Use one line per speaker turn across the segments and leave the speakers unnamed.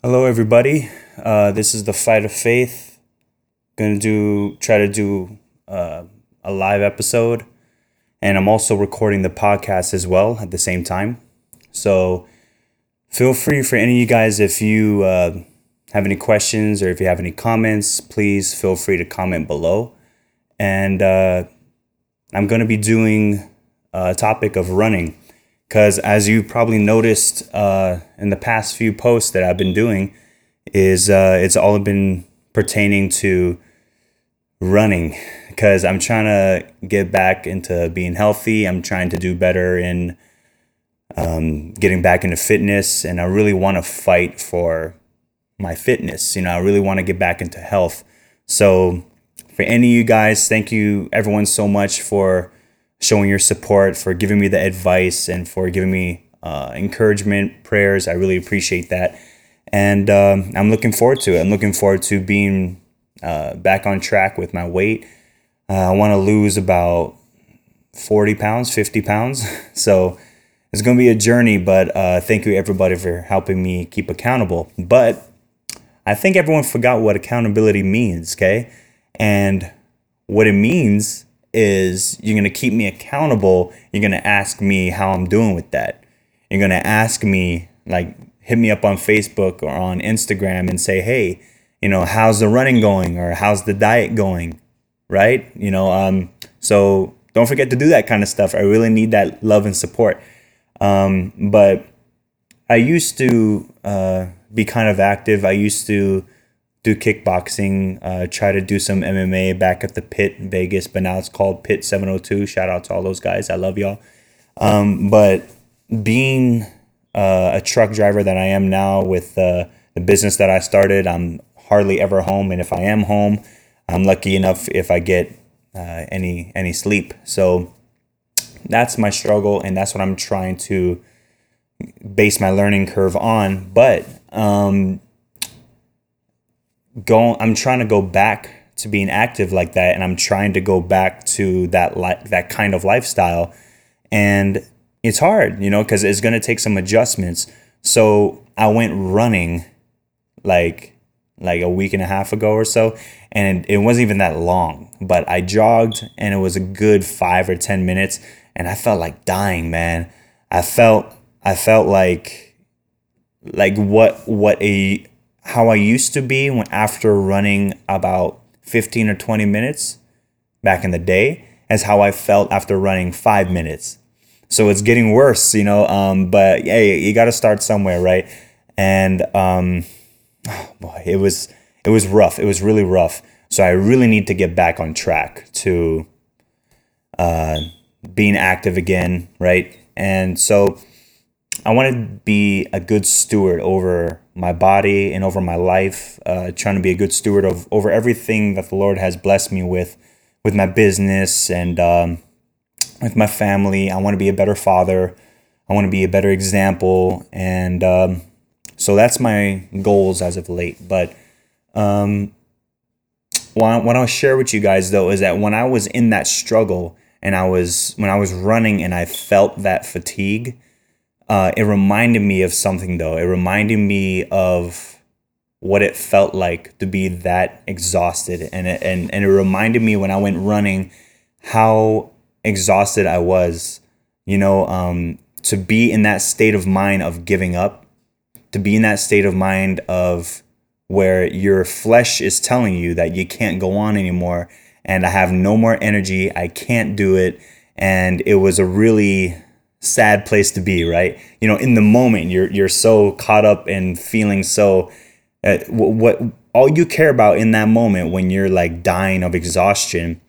Hello, everybody. Uh, this is the Fight of Faith. Gonna do try to do uh, a live episode, and I'm also recording the podcast as well at the same time. So feel free for any of you guys if you uh, have any questions or if you have any comments, please feel free to comment below. And uh, I'm gonna be doing a topic of running because as you probably noticed uh, in the past few posts that I've been doing, is uh, it's all been pertaining to running because I'm trying to get back into being healthy. I'm trying to do better in um, getting back into fitness, and I really want to fight for my fitness. You know, I really want to get back into health. So, for any of you guys, thank you everyone so much for showing your support, for giving me the advice, and for giving me uh, encouragement, prayers. I really appreciate that. And um, I'm looking forward to it. I'm looking forward to being uh, back on track with my weight. Uh, I want to lose about 40 pounds, 50 pounds. So it's going to be a journey, but uh, thank you everybody for helping me keep accountable. But I think everyone forgot what accountability means, okay? And what it means is you're going to keep me accountable. You're going to ask me how I'm doing with that. You're going to ask me, like, hit me up on Facebook or on Instagram and say, hey, you know, how's the running going or how's the diet going? Right? You know, um, so don't forget to do that kind of stuff. I really need that love and support. Um, but I used to uh, be kind of active. I used to do kickboxing, uh, try to do some MMA back at the pit in Vegas, but now it's called Pit 702. Shout out to all those guys. I love y'all. Um, but being uh, a truck driver that I am now with uh, the business that I started, I'm hardly ever home. And if I am home, I'm lucky enough if I get uh, any any sleep. So that's my struggle, and that's what I'm trying to base my learning curve on. But um, go, I'm trying to go back to being active like that, and I'm trying to go back to that like that kind of lifestyle. And it's hard, you know, because it's gonna take some adjustments. So I went running like like a week and a half ago or so, and it wasn't even that long. But I jogged, and it was a good five or ten minutes, and I felt like dying, man. I felt I felt like like what what a how I used to be when after running about 15 or 20 minutes back in the day as how I felt after running 5 minutes. So it's getting worse, you know, um, but hey, you got to start somewhere, right? And um, oh boy, it was it was rough. It was really rough. So I really need to get back on track to uh, being active again, right? And so I want to be a good steward over my body and over my life, uh, trying to be a good steward of over everything that the Lord has blessed me with, with my business and um, with my family. I want to be a better father. I want to be a better example, and um, so that's my goals as of late. But um, what, what I'll share with you guys though is that when I was in that struggle and I was when I was running and I felt that fatigue, uh, it reminded me of something though. It reminded me of what it felt like to be that exhausted, and it, and and it reminded me when I went running how exhausted I was. You know, um, to be in that state of mind of giving up, to be in that state of mind of where your flesh is telling you that you can't go on anymore and I have no more energy, I can't do it. And it was a really sad place to be, right? You know, in the moment, you're you're so caught up and feeling so uh, what, what all you care about in that moment when you're like dying of exhaustion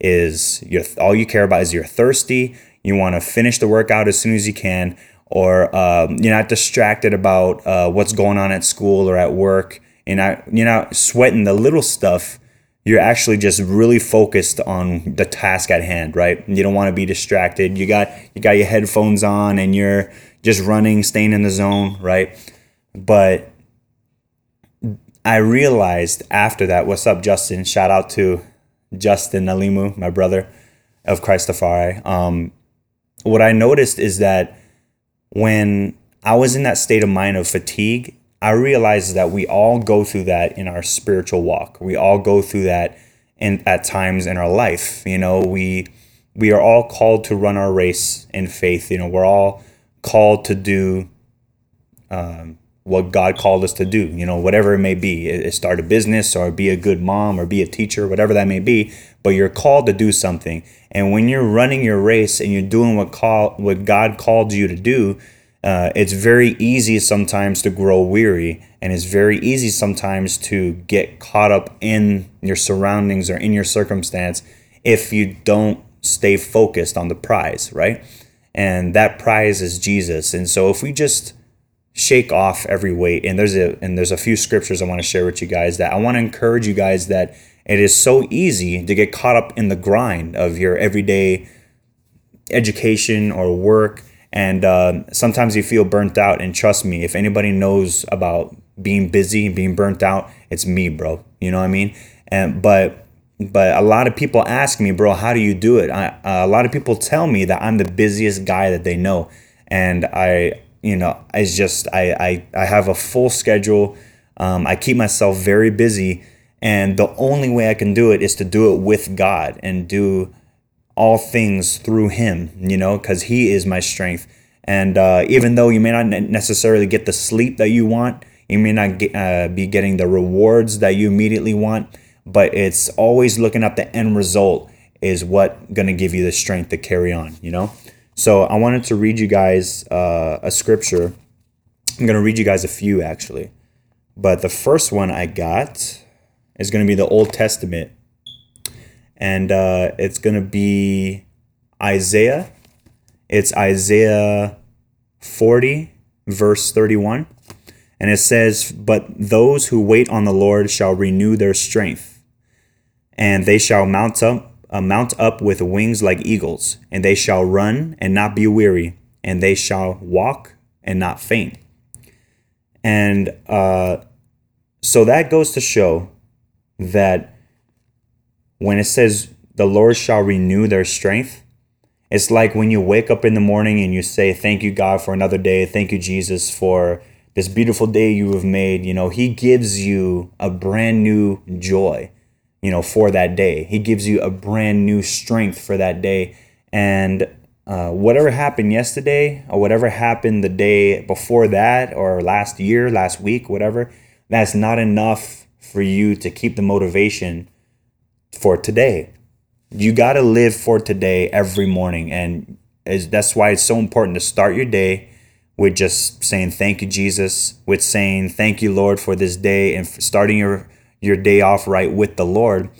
is you're all you care about is you're thirsty. You want to finish the workout as soon as you can, or um, you're not distracted about uh, what's going on at school or at work. You're not you're not sweating the little stuff. You're actually just really focused on the task at hand, right? You don't want to be distracted. You got you got your headphones on and you're just running, staying in the zone, right? But I realized after that, what's up, Justin? Shout out to Justin Nalimu, my brother of Christafari. Um, what I noticed is that when I was in that state of mind of fatigue, I realize that we all go through that in our spiritual walk. We all go through that in at times in our life. You know, we we are all called to run our race in faith. You know, we're all called to do um, what God called us to do. You know, whatever it may be, start a business or be a good mom or be a teacher, whatever that may be. But you're called to do something. And when you're running your race and you're doing what call what God called you to do, uh, it's very easy sometimes to grow weary and it's very easy sometimes to get caught up in your surroundings or in your circumstance if you don't stay focused on the prize right? And that prize is jesus. And so if we just shake off every weight and there's a and there's a few scriptures i want to share with you guys that i want to encourage you guys that it is so easy to get caught up in the grind of your everyday education or work and uh, sometimes you feel burnt out. And trust me, if anybody knows about being busy, and being burnt out, it's me, bro. You know what I mean? And but but a lot of people ask me, bro, how do you do it? I, uh, a lot of people tell me that I'm the busiest guy that they know, and I, you know, it's just I I, I have a full schedule. Um, I keep myself very busy, and the only way I can do it is to do it with God and do all things through him, you know, because he is my strength. And uh, even though you may not necessarily get the sleep that you want, you may not get, uh, be getting the rewards that you immediately want, but it's always looking at the end result is what going to give you the strength to carry on, you know? So I wanted to read you guys uh, a scripture. I'm going to read you guys a few actually. But the first one I got is going to be the Old Testament and uh, it's going to be Isaiah. It's Isaiah 40, verse 31. And it says, But those who wait on the Lord shall renew their strength, and they shall mount up, uh, mount up with wings like eagles, and they shall run and not be weary, and they shall walk and not faint. And uh, so that goes to show that when it says the Lord shall renew their strength, it's like when you wake up in the morning and you say, Thank you, God, for another day. Thank you, Jesus, for this beautiful day you have made. You know, He gives you a brand new joy, you know, for that day. He gives you a brand new strength for that day. And uh, whatever happened yesterday or whatever happened the day before that or last year, last week, whatever, that's not enough for you to keep the motivation for today. You got to live for today every morning. And is, that's why it's so important to start your day with just saying thank you, Jesus, with saying thank you, Lord, for this day and starting your, your day off right with the Lord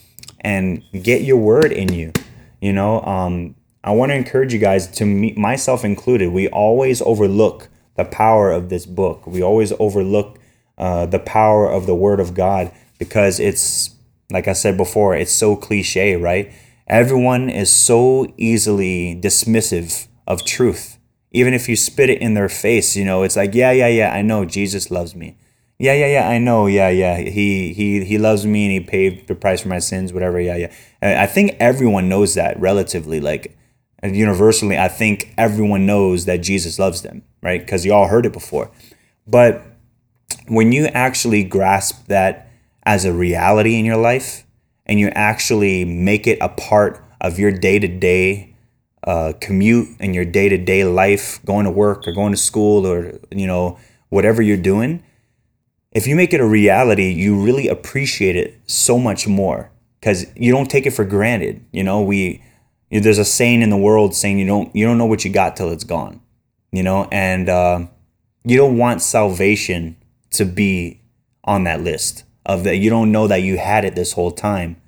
and get your word in you. You know, um, I want to encourage you guys to me, myself included. We always overlook the power of this book. We always overlook uh, the power of the Word of God because it's like I said before, it's so cliche, right? Everyone is so easily dismissive of truth. Even if you spit it in their face, you know, it's like, yeah, yeah, yeah, I know Jesus loves me. Yeah, yeah, yeah, I know. Yeah, yeah. He he he loves me and he paid the price for my sins, whatever. Yeah, yeah. I think everyone knows that relatively like universally. I think everyone knows that Jesus loves them, right? Cuz you all heard it before. But when you actually grasp that as a reality in your life and you actually make it a part of your day to day commute and your day to day life, going to work or going to school or, you know, whatever you're doing, if you make it a reality, you really appreciate it so much more because you don't take it for granted. You know, we, there's a saying in the world saying you don't, you don't know what you got till it's gone, you know, and uh, you don't want salvation to be on that list of that you don't know that you had it this whole time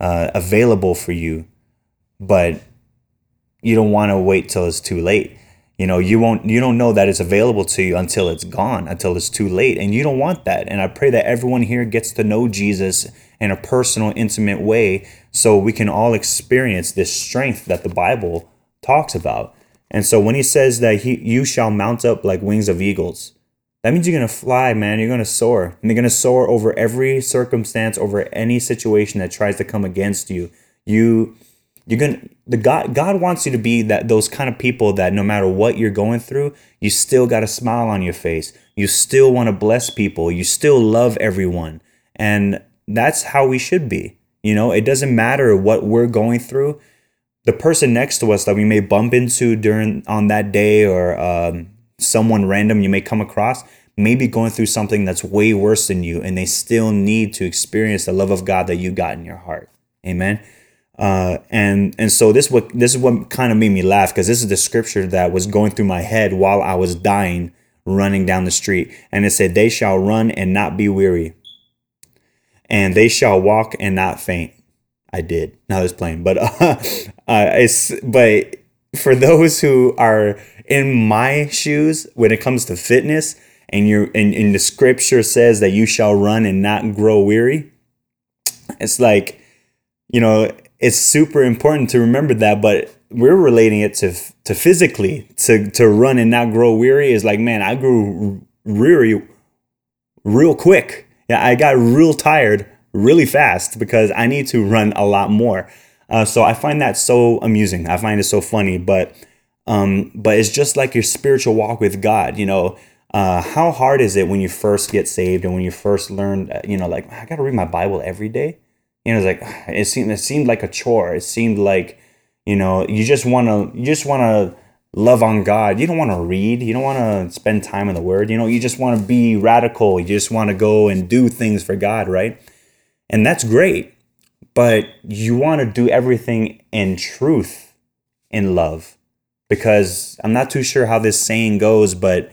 uh, available for you, but you don't want to wait till it's too late. You know, you won't you don't know that it's available to you until it's gone, until it's too late. And you don't want that. And I pray that everyone here gets to know Jesus in a personal, intimate way so we can all experience this strength that the Bible talks about. And so when he says that he you shall mount up like wings of eagles, that means you're going to fly, man. You're going to soar. And you're going to soar over every circumstance, over any situation that tries to come against you. You you're going to the God God wants you to be that those kind of people that no matter what you're going through, you still got a smile on your face. You still want to bless people. You still love everyone. And that's how we should be. You know, it doesn't matter what we're going through. The person next to us that we may bump into during on that day or um, someone random you may come across may be going through something that's way worse than you and they still need to experience the love of God that you got in your heart. Amen. Uh, and and so this what this is what kind of made me laugh because this is the scripture that was going through my head while I was dying running down the street and it said they shall run and not be weary and they shall walk and not faint I did not this plain, but uh, uh, it's but for those who are in my shoes when it comes to fitness and you're and, and the scripture says that you shall run and not grow weary it's like you know it's super important to remember that but we're relating it to to physically to to run and not grow weary is like man i grew weary real quick. Yeah i got real tired really fast because i need to run a lot more. Uh, so i find that so amusing. I find it so funny but um but it's just like your spiritual walk with god you know uh, how hard is it when you first get saved and when you first learn uh, you know like i gotta read my bible every day you know, it's like it seemed it seemed like a chore. It seemed like, you know, you just want to you just want to love on God. You don't want to read. You don't want to spend time in the Word. You know, you just want to be radical. You just want to go and do things for God, right? And that's great, but you want to do everything in truth, in love, because I'm not too sure how this saying goes, but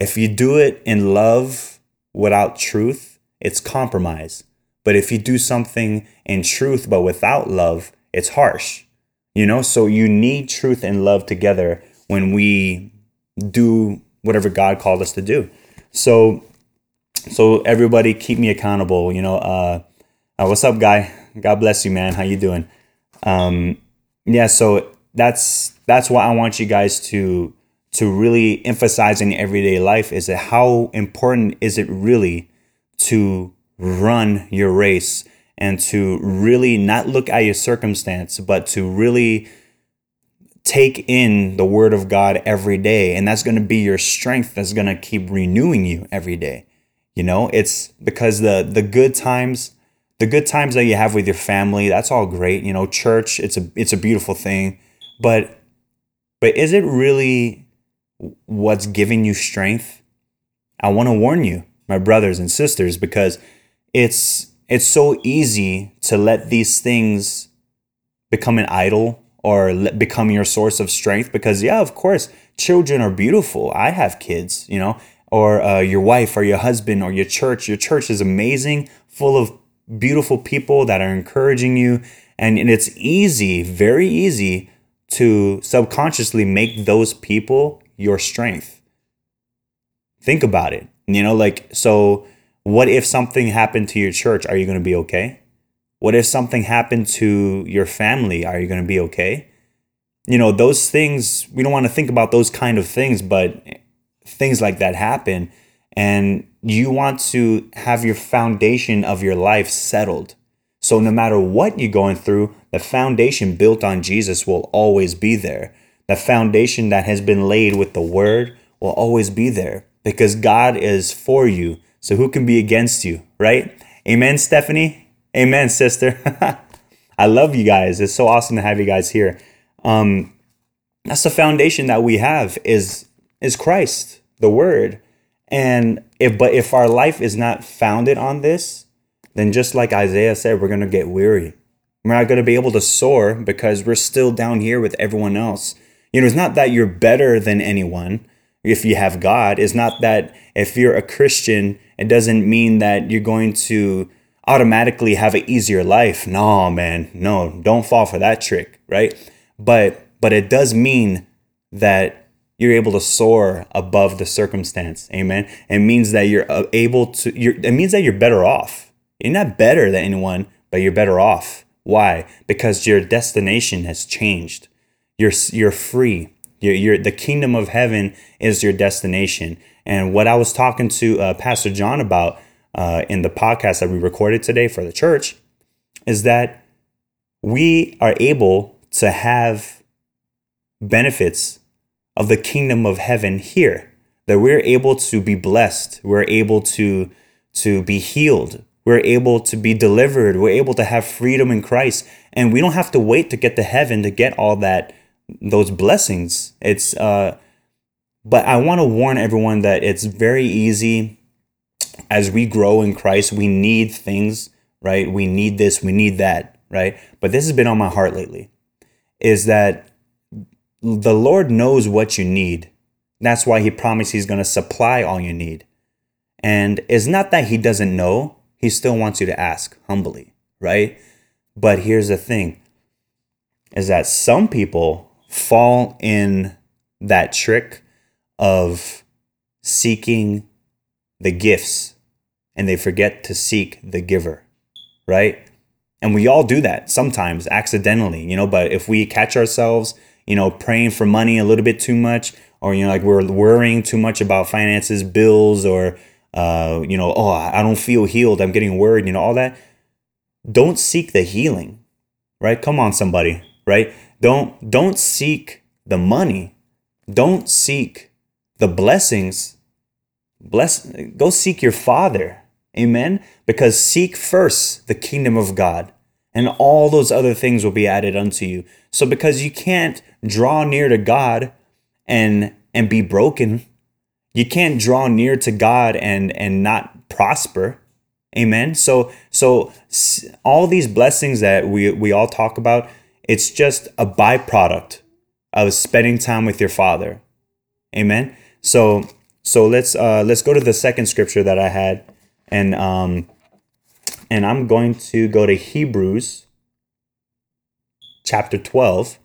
if you do it in love without truth, it's compromise. But if you do something in truth but without love, it's harsh. You know, so you need truth and love together when we do whatever God called us to do. So so everybody keep me accountable, you know, uh, uh what's up guy? God bless you, man. How you doing? Um yeah, so that's that's what I want you guys to to really emphasize in everyday life is that how important is it really to run your race and to really not look at your circumstance, but to really take in the word of God every day. And that's going to be your strength that's going to keep renewing you every day. You know, it's because the the good times, the good times that you have with your family, that's all great. You know, church, it's a it's a beautiful thing. But but is it really what's giving you strength? I want to warn you, my brothers and sisters, because it's it's so easy to let these things become an idol or let, become your source of strength because yeah of course children are beautiful. I have kids you know or uh, your wife or your husband or your church. Your church is amazing full of beautiful people that are encouraging you. And, and it's easy very easy to subconsciously make those people your strength think about it you know like so what if something happened to your church? Are you going to be okay? What if something happened to your family? Are you going to be okay? You know, those things, we don't want to think about those kind of things, but things like that happen. And you want to have your foundation of your life settled. So no matter what you're going through, the foundation built on Jesus will always be there. The foundation that has been laid with the word will always be there because God is for you. So who can be against you, right? Amen, Stephanie. Amen, sister. I love you guys. It's so awesome to have you guys here. Um, that's the foundation that we have is is Christ, the Word. And if but if our life is not founded on this, then just like Isaiah said, we're gonna get weary. We're not gonna be able to soar because we're still down here with everyone else. You know, it's not that you're better than anyone if you have God. It's not that if you're a Christian it doesn't mean that you're going to automatically have an easier life. No, man, no, don't fall for that trick, right? But but it does mean that you're able to soar above the circumstance. Amen. It means that you're uh, able to you're it means that you're better off. You're not better than anyone, but you're better off. Why? Because your destination has changed. You're you're free. You're, you're the kingdom of heaven is your destination. And what I was talking to uh, Pastor John about uh, in the podcast that we recorded today for the church is that we are able to have benefits of the kingdom of heaven here. that we're able to be blessed, we're able to to be healed, we're able to be delivered, we're able to have freedom in Christ, and we don't have to wait to get to heaven to get all that those blessings. It's uh but I want to warn everyone that it's very easy as we grow in Christ, we need things, right? We need this, we need that, right? But this has been on my heart lately is that the Lord knows what you need. That's why he promised he's going to supply all you need. And it's not that he doesn't know, he still wants you to ask humbly, right? But here's the thing is that some people fall in that trick of seeking the gifts and they forget to seek the giver, right? And we all do that sometimes accidentally, you know, but if we catch ourselves, you know, praying for money a little bit too much, or, you know, like we're worrying too much about finances, bills, or, uh, you know, oh, I don't feel healed, I'm getting worried, you know, all that. Don't seek the healing, right? Come on, somebody, right? Don't don't seek the money. Don't seek the blessings. Bless go seek your father Amen? Because seek first the kingdom of God, and all those other things will be added unto you. So because you can't draw near to God and and be broken, you can't draw near to God and and not prosper. Amen. So so all these blessings that we we all talk about, it's just a byproduct of spending time with your father. Amen. So so let's uh let's go to the second scripture that I had and um, and I'm going to go to Hebrews chapter 12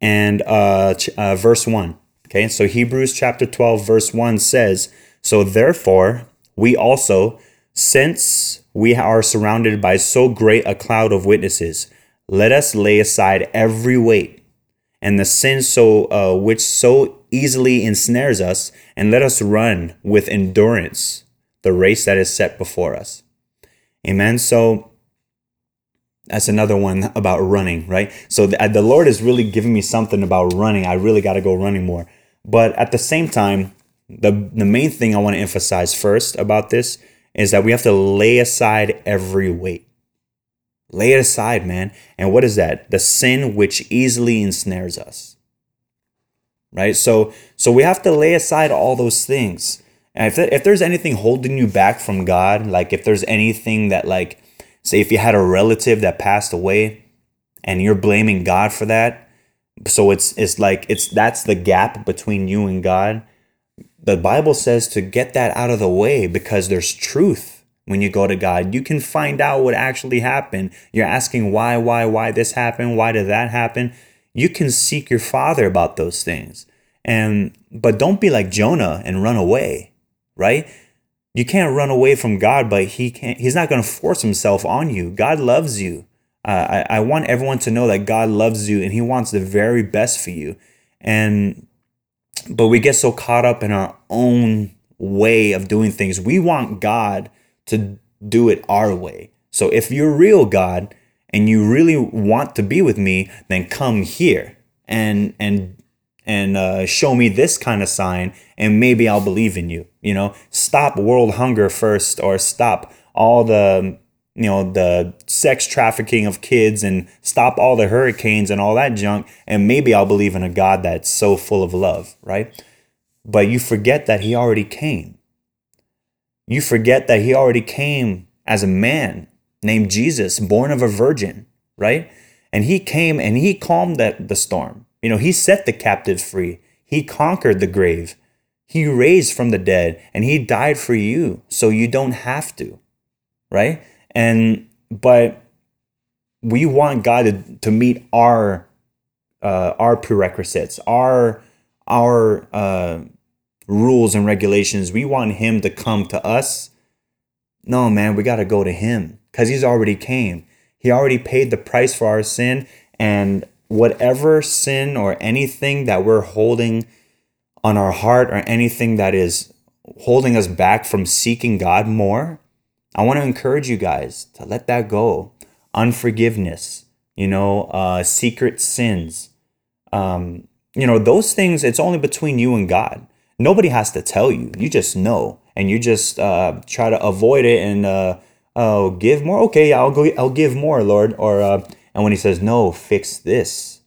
and uh, ch- uh, verse 1. Okay, so Hebrews chapter 12, verse 1 says, So therefore, we also, since we are surrounded by so great a cloud of witnesses, let us lay aside every weight and the sin so uh, which so easily ensnares us, and let us run with endurance the race that is set before us. Amen. So that's another one about running, right? So the, the Lord is really giving me something about running. I really got to go running more. But at the same time, the, the main thing I want to emphasize first about this is that we have to lay aside every weight. Lay it aside, man. And what is that? The sin which easily ensnares us. Right? So so we have to lay aside all those things. And if, if there's anything holding you back from God, like if there's anything that, like, say, if you had a relative that passed away and you're blaming God for that, so it's it's like it's that's the gap between you and God. The Bible says to get that out of the way because there's truth when you go to God. You can find out what actually happened. You're asking why, why, why this happened, why did that happen? You can seek your father about those things. And but don't be like Jonah and run away right? You can't run away from God, but he can't. He's not going to force himself on you. God loves you. Uh, I, I want everyone to know that God loves you and He wants the very best for you. And but we get so caught up in our own way of doing things. We want God to do it our way. So if you're real God and you really want to be with me, then come here and and and uh, show me this kind of sign, and maybe I'll believe in you. You know, stop world hunger first, or stop all the you know the sex trafficking of kids, and stop all the hurricanes and all that junk, and maybe I'll believe in a God that's so full of love, right? But you forget that He already came. You forget that He already came as a man named Jesus, born of a virgin, right? And He came and He calmed that the storm. You know, he set the captives free. He conquered the grave. He raised from the dead and he died for you so you don't have to. Right? And but we want God to, to meet our uh, our prerequisites, our our uh, rules and regulations. We want him to come to us. No, man, we got to go to him because he's already came. He already paid the price for our sin and whatever sin or anything that we're holding on our heart or anything that is holding us back from seeking God more, I want to encourage you guys to let that go. Unforgiveness, you know, uh, secret sins, um, you know, those things, it's only between you and God. nobody has to tell you. You just know, and you just uh, try to avoid it and uh, oh, give more. Okay, I'll go. I'll give more, Lord. Or uh, and when He says no, fix this.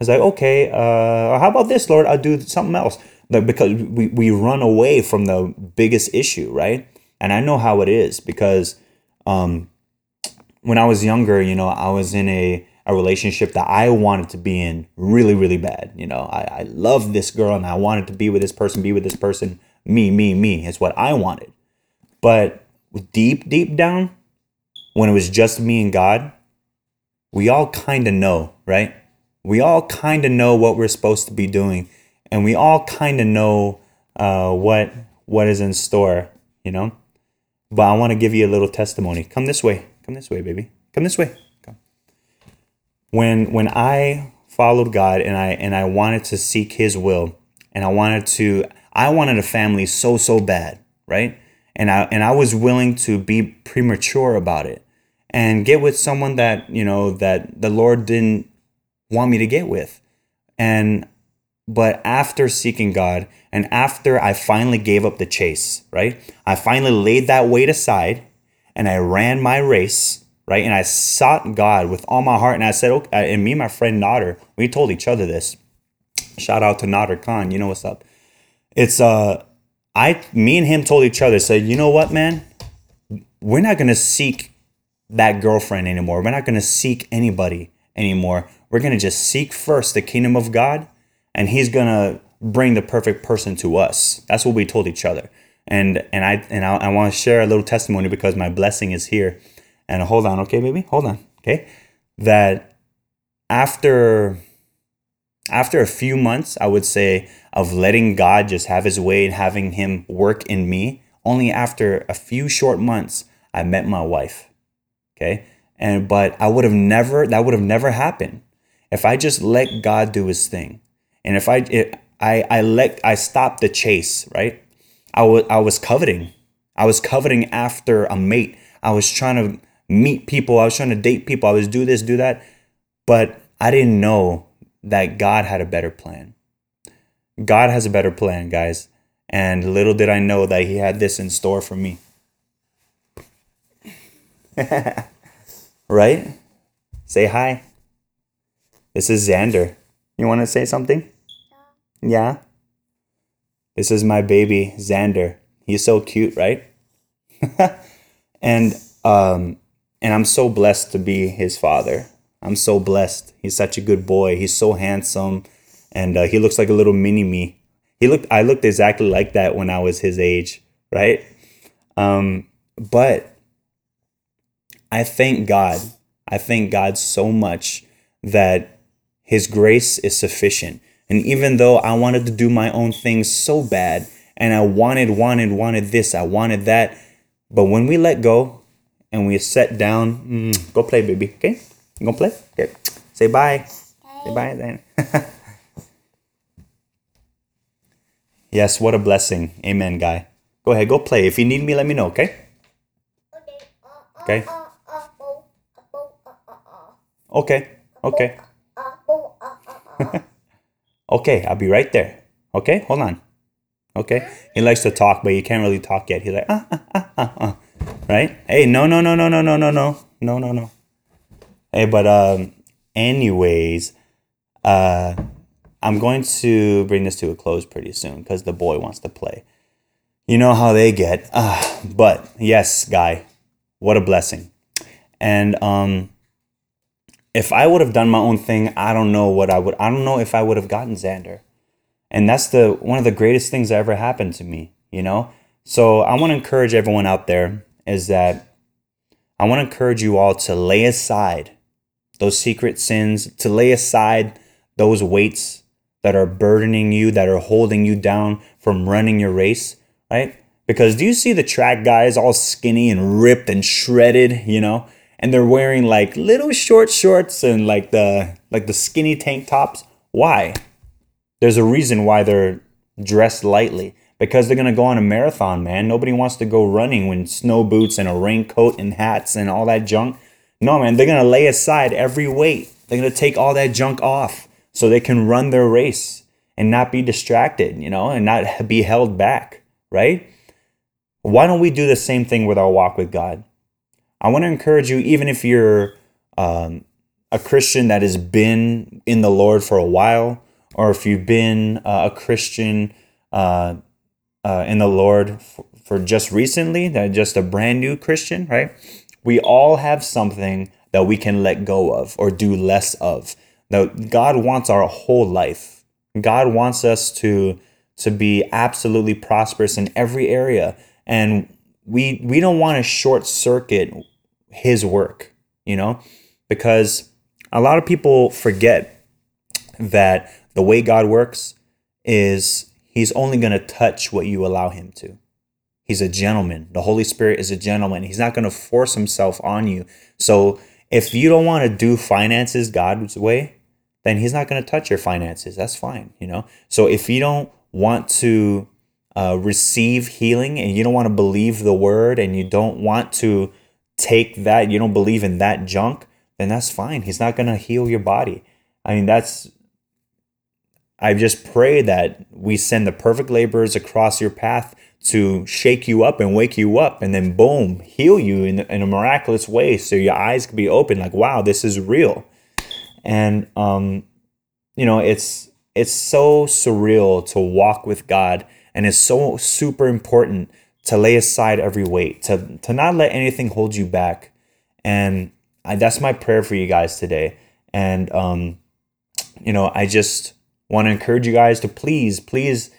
It's like okay, uh, how about this, Lord? I'll do something else. Like because we we run away from the biggest issue, right? And I know how it is because um, when I was younger, you know, I was in a a relationship that I wanted to be in really, really bad. You know, I, I love this girl and I wanted to be with this person, be with this person. Me, me, me is what I wanted. But deep, deep down, when it was just me and God, we all kind of know, right? We all kind of know what we're supposed to be doing, and we all kind of know uh, what what is in store, you know. But I want to give you a little testimony. Come this way. Come this way, baby. Come this way. Come. When when I followed God and I and I wanted to seek His will, and I wanted to, I wanted a family so so bad, right? And I and I was willing to be premature about it and get with someone that you know that the Lord didn't want me to get with, and but after seeking God and after I finally gave up the chase, right? I finally laid that weight aside and I ran my race, right? And I sought God with all my heart. And I said, okay, and me and my friend Nader, we told each other this. Shout out to Nader Khan, you know what's up. It's uh I me and him told each other, said, you know what, man? We're not gonna seek that girlfriend anymore. We're not gonna seek anybody anymore. We're gonna just seek first the kingdom of God and he's gonna bring the perfect person to us. That's what we told each other. And and I and I, I want to share a little testimony because my blessing is here. And hold on, okay, baby, hold on, okay. That after after a few months, I would say of letting God just have His way and having Him work in me. Only after a few short months, I met my wife. Okay, and but I would have never that would have never happened if I just let God do His thing and if I it, I I let I stopped the chase, right? I was I was coveting. I was coveting after a mate. I was trying to meet people. I was trying to date people. I was do this, do that. But I didn't know that God had a better plan. God has a better plan, guys. And little did I know that He had this in store for me. right? Say hi. This is Xander. You want to say something? Yeah. This is my baby Xander. He's so cute, right? and um and I'm so blessed to be his father. I'm so blessed. He's such a good boy. He's so handsome and uh, he looks like a little mini me. He looked I looked exactly like that when I was his age, right? Um but I thank God. I thank God so much that his grace is sufficient. And even though I wanted to do my own thing so bad, and I wanted, wanted, wanted this, I wanted that, but when we let go and we sat down, mm, go play, baby. Okay, you gonna play? Okay, say bye. Say bye then. yes, what a blessing. Amen, guy. Go ahead, go play. If you need me, let me know. Okay. Okay. Okay. Okay. Okay, I'll be right there. Okay, hold on. Okay, he likes to talk, but he can't really talk yet. He's like, ah, ah, ah, ah, ah. right? Hey, no, no, no, no, no, no, no, no, no, no, no. Hey, but um, anyways, uh, I'm going to bring this to a close pretty soon because the boy wants to play. You know how they get. Uh, but yes, guy, what a blessing. And um, if I would have done my own thing, I don't know what I would. I don't know if I would have gotten Xander. And that's the one of the greatest things that ever happened to me. You know. So I want to encourage everyone out there is that I want to encourage you all to lay aside those secret sins, to lay aside those weights that are burdening you, that are holding you down from running your race, right? Because do you see the track guys all skinny and ripped and shredded, you know? And they're wearing like little short shorts and like the like the skinny tank tops. Why? There's a reason why they're dressed lightly because they're gonna go on a marathon, man. Nobody wants to go running with snow boots and a raincoat and hats and all that junk. No, man, they're gonna lay aside every weight. They're gonna take all that junk off so they can run their race. and not be distracted, you know, and not be held back, right? Why don't we do the same thing with our walk with God? I want to encourage you, even if you're um, a Christian that has been in the Lord for a while, or if you've been uh, a Christian uh, uh, in the Lord for, for just recently, that just a brand new Christian, right? We all have something that we can let go of or do less of. Now, God wants our whole life. God wants us to to be absolutely prosperous in every area, and we we don't want to short circuit His work, you know, because a lot of people forget that the way God works is He's only going to touch what you allow Him to. He's a gentleman. The Holy Spirit is a gentleman. He's not going to force Himself on you. So if you don't want to do finances God's way, then He's not going to touch your finances. That's fine, you know. So if you don't want to uh, receive healing and you don't want to believe the word and you don't want to take that, you don't believe in that junk, then that's fine. He's not going to heal your body. I mean, that's I just pray that we send the perfect laborers across your path to shake you up and wake you up and then boom, heal you in, in a miraculous way so your eyes can be open like, wow, this is real. And, um, you know, it's, it's so surreal to walk with God and it's so super important to lay aside every weight, to, to not let anything hold you back. And I, that's my prayer for you guys today. And, um, you know, I just, want to encourage you guys to please, please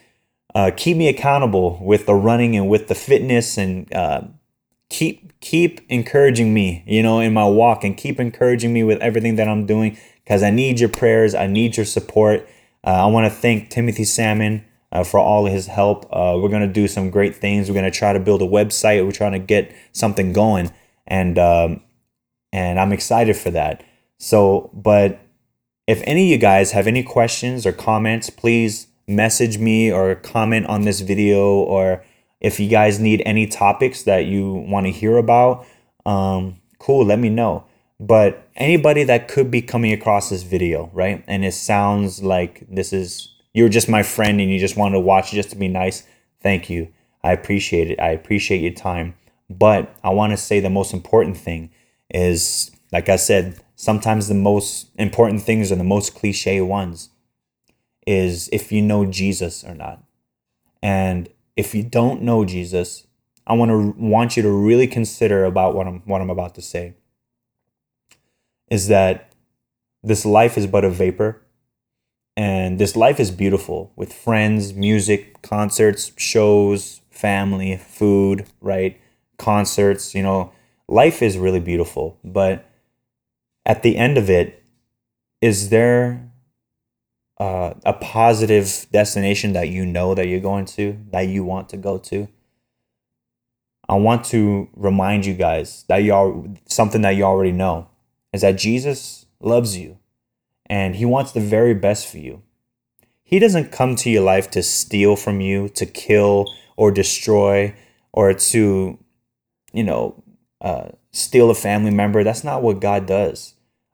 uh, keep me accountable with the running and with the fitness and uh, keep keep encouraging me, you know, in my walk and keep encouraging me with everything that I'm doing because I need your prayers, I need your support. Uh, I want to thank Timothy Salmon uh, for all his help. Uh, we're gonna do some great things. We're gonna try to build a website. We're trying to get something going, and um, and I'm excited for that. So, but if any of you guys have any questions or comments, please message me or comment on this video. Or if you guys need any topics that you want to hear about, um, cool, let me know. But anybody that could be coming across this video, right? And it sounds like this is, you're just my friend and you just wanted to watch just to be nice. Thank you. I appreciate it. I appreciate your time. But I want to say the most important thing is, like I said, sometimes the most important things are the most cliche ones is if you know Jesus or not. And if you don't know Jesus, I want to want you to really consider about what I'm what I'm about to say. Is that this life is but a vapor and this life is beautiful with friends, music, concerts, shows, family, food, right? Concerts, you know, life is really beautiful, but at the end of it, is there uh, a positive destination that you know that you're going to, that you want to go to? I want to remind you guys that you are something that you already know is that Jesus loves you and he wants the very best for you. He doesn't come to your life to steal from you, to kill or destroy, or to, you know, uh, steal a family member. That's not what God does.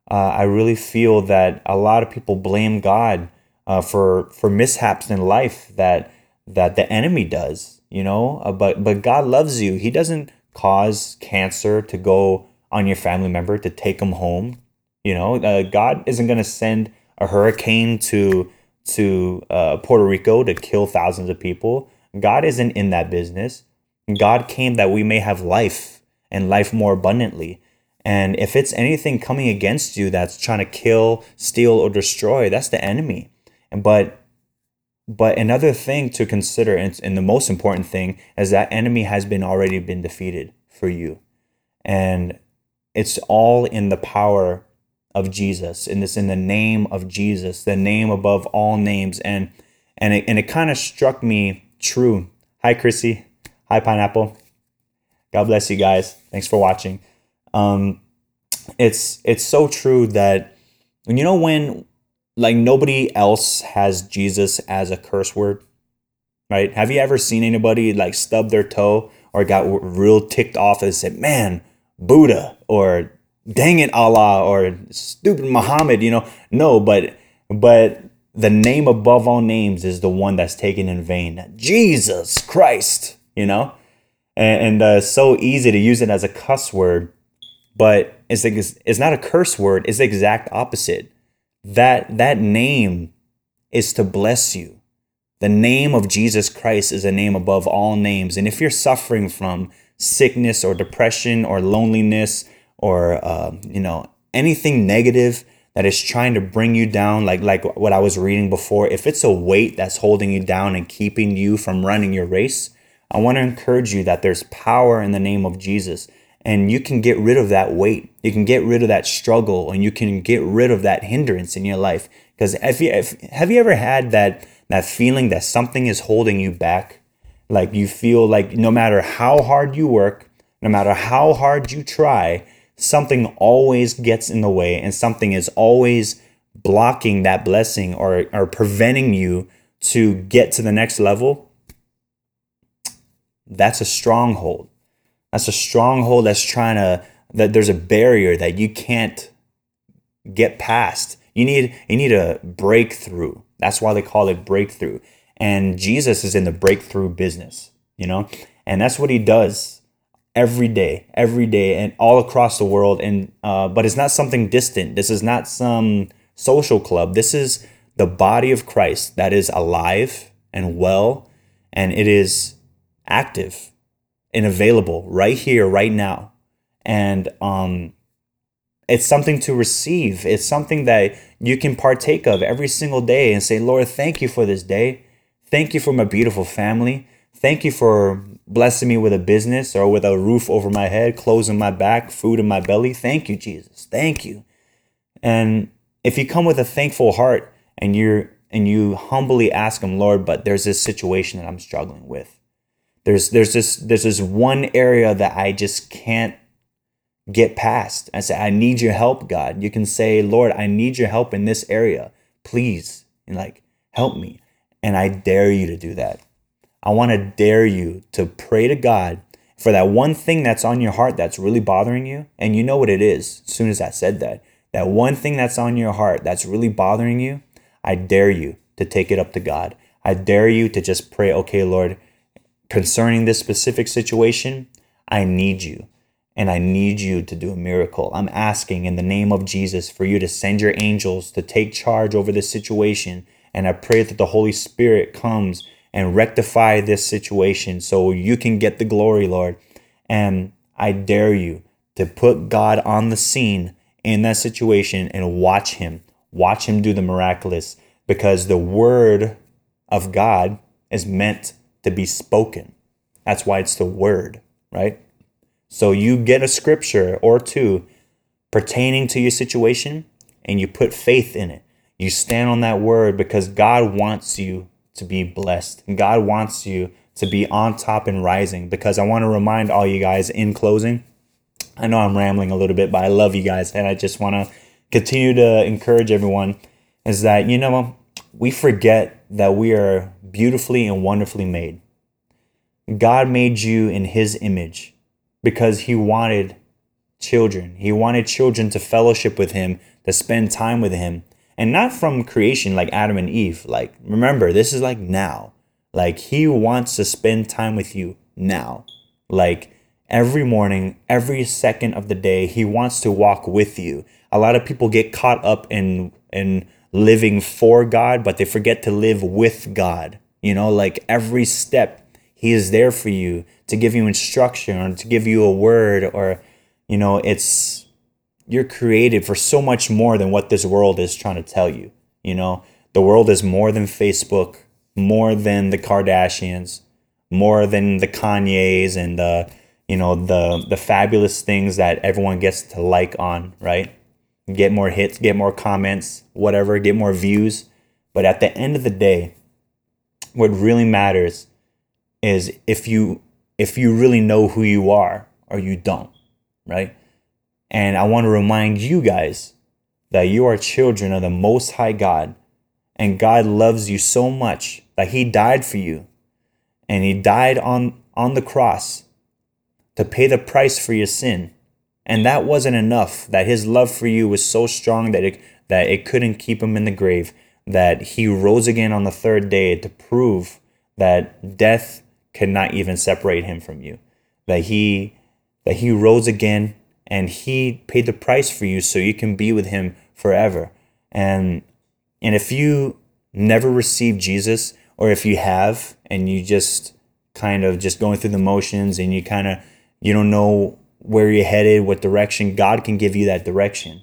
Uh, I really feel that a lot of people blame God uh, for for mishaps in life that that the enemy does. You know, uh, but but God loves you. He doesn't cause cancer to go on your family member to take them home. You know, uh, God isn't going to send a hurricane to to uh, Puerto Rico to kill thousands of people. God isn't in that business. God came that we may have life and life more abundantly. And if it's anything coming against you that's trying to kill, steal, or destroy, that's the enemy. But but another thing to consider, and, and the most important thing, is that enemy has been already been defeated for you. And it's all in the power of Jesus. And this in the name of Jesus, the name above all names. And and it, and it kind of struck me true. Hi, Chrissy. Hi, Pineapple. God bless you guys. Thanks for watching um, it's it's so true that when you know when like nobody else has Jesus as a curse word, right? Have you ever seen anybody like stub their toe or got real ticked off and said, "Man, Buddha," or "Dang it, Allah," or "Stupid Muhammad"? You know, no, but but the name above all names is the one that's taken in vain. Jesus Christ, you know? And, and uh, so easy to use it as a cuss word, but it's, it's not a curse word, it's the exact opposite. That, that name is to bless you. The name of Jesus Christ is a name above all names. And if you're suffering from sickness or depression or loneliness or, uh, you know, anything negative, that is trying to bring you down like like what I was reading before if it's a weight that's holding you down and keeping you from running your race I want to encourage you that there's power in the name of Jesus. And you can get rid of that weight. You can get rid of that struggle and you can get rid of that hindrance in your life. Because if you if, have you ever had that that feeling that something is holding you back? Like you feel like no matter how hard you work no matter how hard you try something always gets in the way and something is always blocking that blessing or, or preventing you to get to the next level, that's a stronghold. That's a stronghold that's trying to, that there's a barrier that you can't get past. You need, you need a breakthrough. That's why they call it breakthrough. And Jesus is in the breakthrough business, you know? And that's what he does every day, every day, and all across the world. And uh, but it's not something distant. This is not some social club. This is the body of Christ that is alive and well, and it is active and available right here, right now. And um, it's something to receive. It's something that you can partake of every single day and say, Lord, thank you for this day. Thank you for my beautiful family. Thank you for blessing me with a business or with a roof over my head, clothes on my back, food in my belly. Thank you, Jesus. Thank you. And if you come with a thankful heart and you're and you humbly ask him, Lord, but there's this situation that I'm struggling with. There's there's this there's this one area that I just can't get past. I say, I need your help, God. You can say, Lord, I need your help in this area. Please. And like, help me. And I dare you to do that. I want to dare you to pray to God for that one thing that's on your heart that's really bothering you. And you know what it is as soon as I said that. That one thing that's on your heart that's really bothering you, I dare you to take it up to God. I dare you to just pray, okay, Lord, concerning this specific situation, I need you. And I need you to do a miracle. I'm asking in the name of Jesus for you to send your angels to take charge over this situation. And I pray that the Holy Spirit comes and rectify this situation so you can get the glory, Lord. And I dare you to put God on the scene in that situation and watch Him. Watch Him do the miraculous because the word of God is meant to be spoken. That's why it's the word, right? So you get a scripture or two pertaining to your situation and you put faith in it. You stand on that word because God wants you to be blessed. God wants you to be on top and rising because I want to remind all you guys in closing. I know I'm rambling a little bit, but I love you guys and I just want to continue to encourage everyone is that, you know, we forget that we are beautifully and wonderfully made. God made you in his image because he wanted children. He wanted children to fellowship with him, to spend time with him and not from creation like Adam and Eve. Like, remember, this is like now. Like, He wants to spend time with you now. Like, every morning, every second of the day, He wants to walk with you. A lot of people get caught up in, in living for God, but they forget to live with God. You know, like every step, He is there for you to give you instruction or to give you a word or, you know, it's you're created for so much more than what this world is trying to tell you. You know, the world is more than Facebook, more than the Kardashians, more than the Kanyes and the you know the the fabulous things that everyone gets to like on, right? Get more hits, get more comments, whatever, get more views. But at the end of the day, what really matters is if you if you really know who you are or you don't, right? And I want to remind you guys that you are children of the Most High God. And God loves you so much that He died for you. And He died on, on the cross to pay the price for your sin. And that wasn't enough, that His love for you was so strong that it, that it couldn't keep Him in the grave. that he rose again on the third day to prove that death could not even separate him from you. That he that he rose again and he paid the price for you so you can be with him forever. And and if you never received Jesus or if you have and you just kind of just going through the motions and you kind of you don't know where you're headed, what direction, God can give you that direction.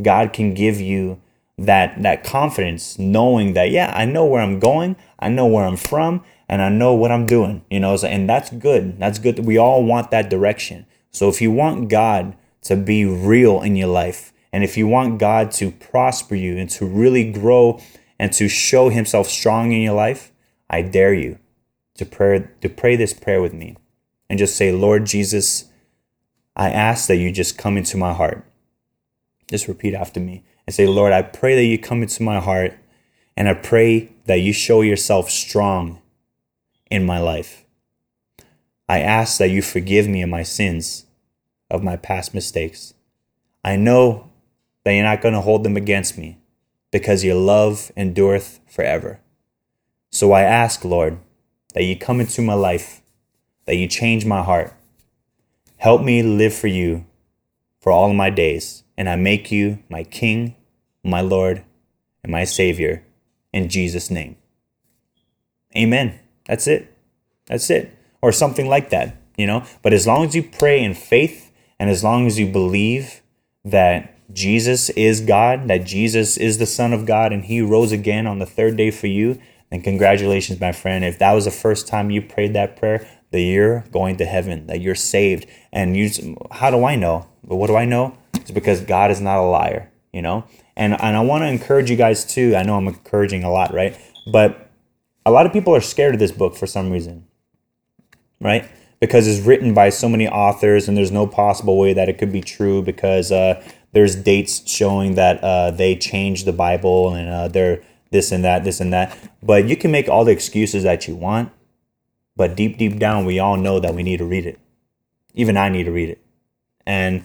God can give you that that confidence knowing that yeah i know where i'm going i know where i'm from and i know what i'm doing you know and that's good that's good we all want that direction so if you want god to be real in your life and if you want god to prosper you and to really grow and to show himself strong in your life i dare you to pray to pray this prayer with me and just say lord jesus i ask that you just come into my heart just repeat after me and say, Lord, I pray that you come into my heart and I pray that you show yourself strong in my life. I ask that you forgive me of my sins, of my past mistakes. I know that you're not going to hold them against me because your love endureth forever. So I ask, Lord, that you come into my life, that you change my heart. Help me live for you for all my days and I make you my King, my Lord, and my Savior in Jesus' name. Amen. That's it. That's it. Or something like that, you know? But as long as you pray in faith and as long as you believe that Jesus is God, that Jesus is the Son of God, and He rose again on the third day for you, then congratulations, my friend. If that was the first time you prayed that prayer, that you're going to heaven, that you're saved. And you, how do I know? But what do I know? It's because God is not a liar, you know? And, and I want to encourage you guys too. I know I'm encouraging a lot, right? But a lot of people are scared of this book for some reason, right? Because it's written by so many authors and there's no possible way that it could be true because uh, there's dates showing that uh, they changed the Bible and uh, they're this and that, this and that. But you can make all the excuses that you want. But deep, deep down, we all know that we need to read it. Even I need to read it. And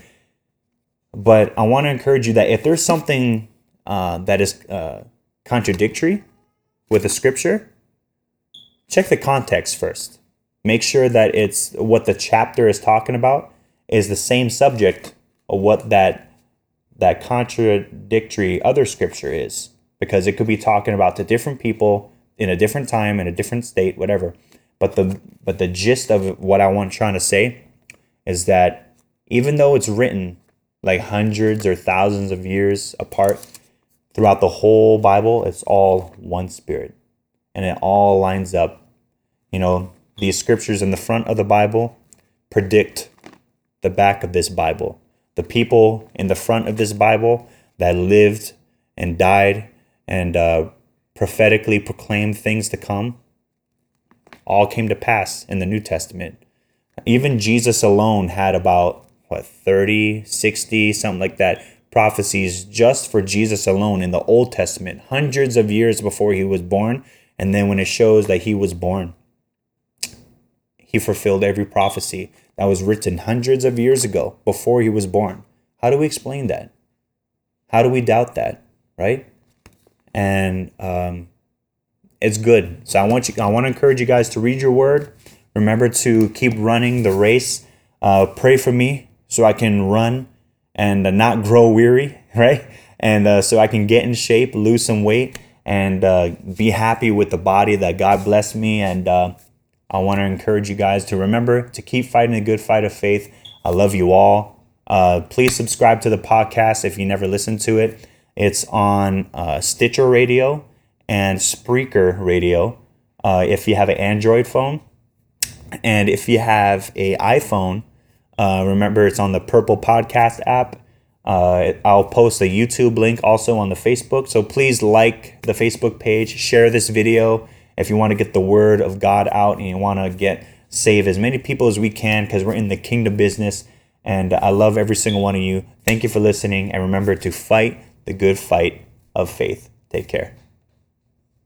but I want to encourage you that if there's something uh, that is uh, contradictory with the scripture, check the context first. Make sure that it's what the chapter is talking about is the same subject of what that that contradictory other scripture is because it could be talking about the different people in a different time in a different state whatever but the but the gist of what i want trying to say is that even though it's written like hundreds or thousands of years apart throughout the whole Bible, it's all one spirit. And it all lines up. You know, these scriptures in the front of the Bible predict the back of this Bible. The people in the front of this Bible that lived and died and uh, prophetically proclaimed things to come all came to pass in the New Testament. Even Jesus alone had about what 30 60 something like that prophecies just for jesus alone in the old testament hundreds of years before he was born and then when it shows that he was born he fulfilled every prophecy that was written hundreds of years ago before he was born. How do we explain that? How do we doubt that right? And um, it's good. So i want you i want to encourage you guys to read your word. Remember to keep running the race. Uh, pray for me so I can run and uh, not grow weary, right? And uh, so I can get in shape, lose some weight, and uh, be happy with the body that God blessed me. And uh, I want to encourage you guys to remember to keep fighting the good fight of faith. I love you all. Uh, please subscribe to the podcast if you never listened to it. It's on uh, Stitcher Radio and Spreaker Radio if you have an Android phone. And if you have a iPhone, uh, remember, it's on the Purple Podcast app. Uh, I'll post a YouTube link also on the Facebook. So please like the Facebook page, share this video if you want to get the word of God out and you want to get save as many people as we can because we're in the kingdom business. And I love every single one of you. Thank you for listening. And remember to fight the good fight of faith. Take care.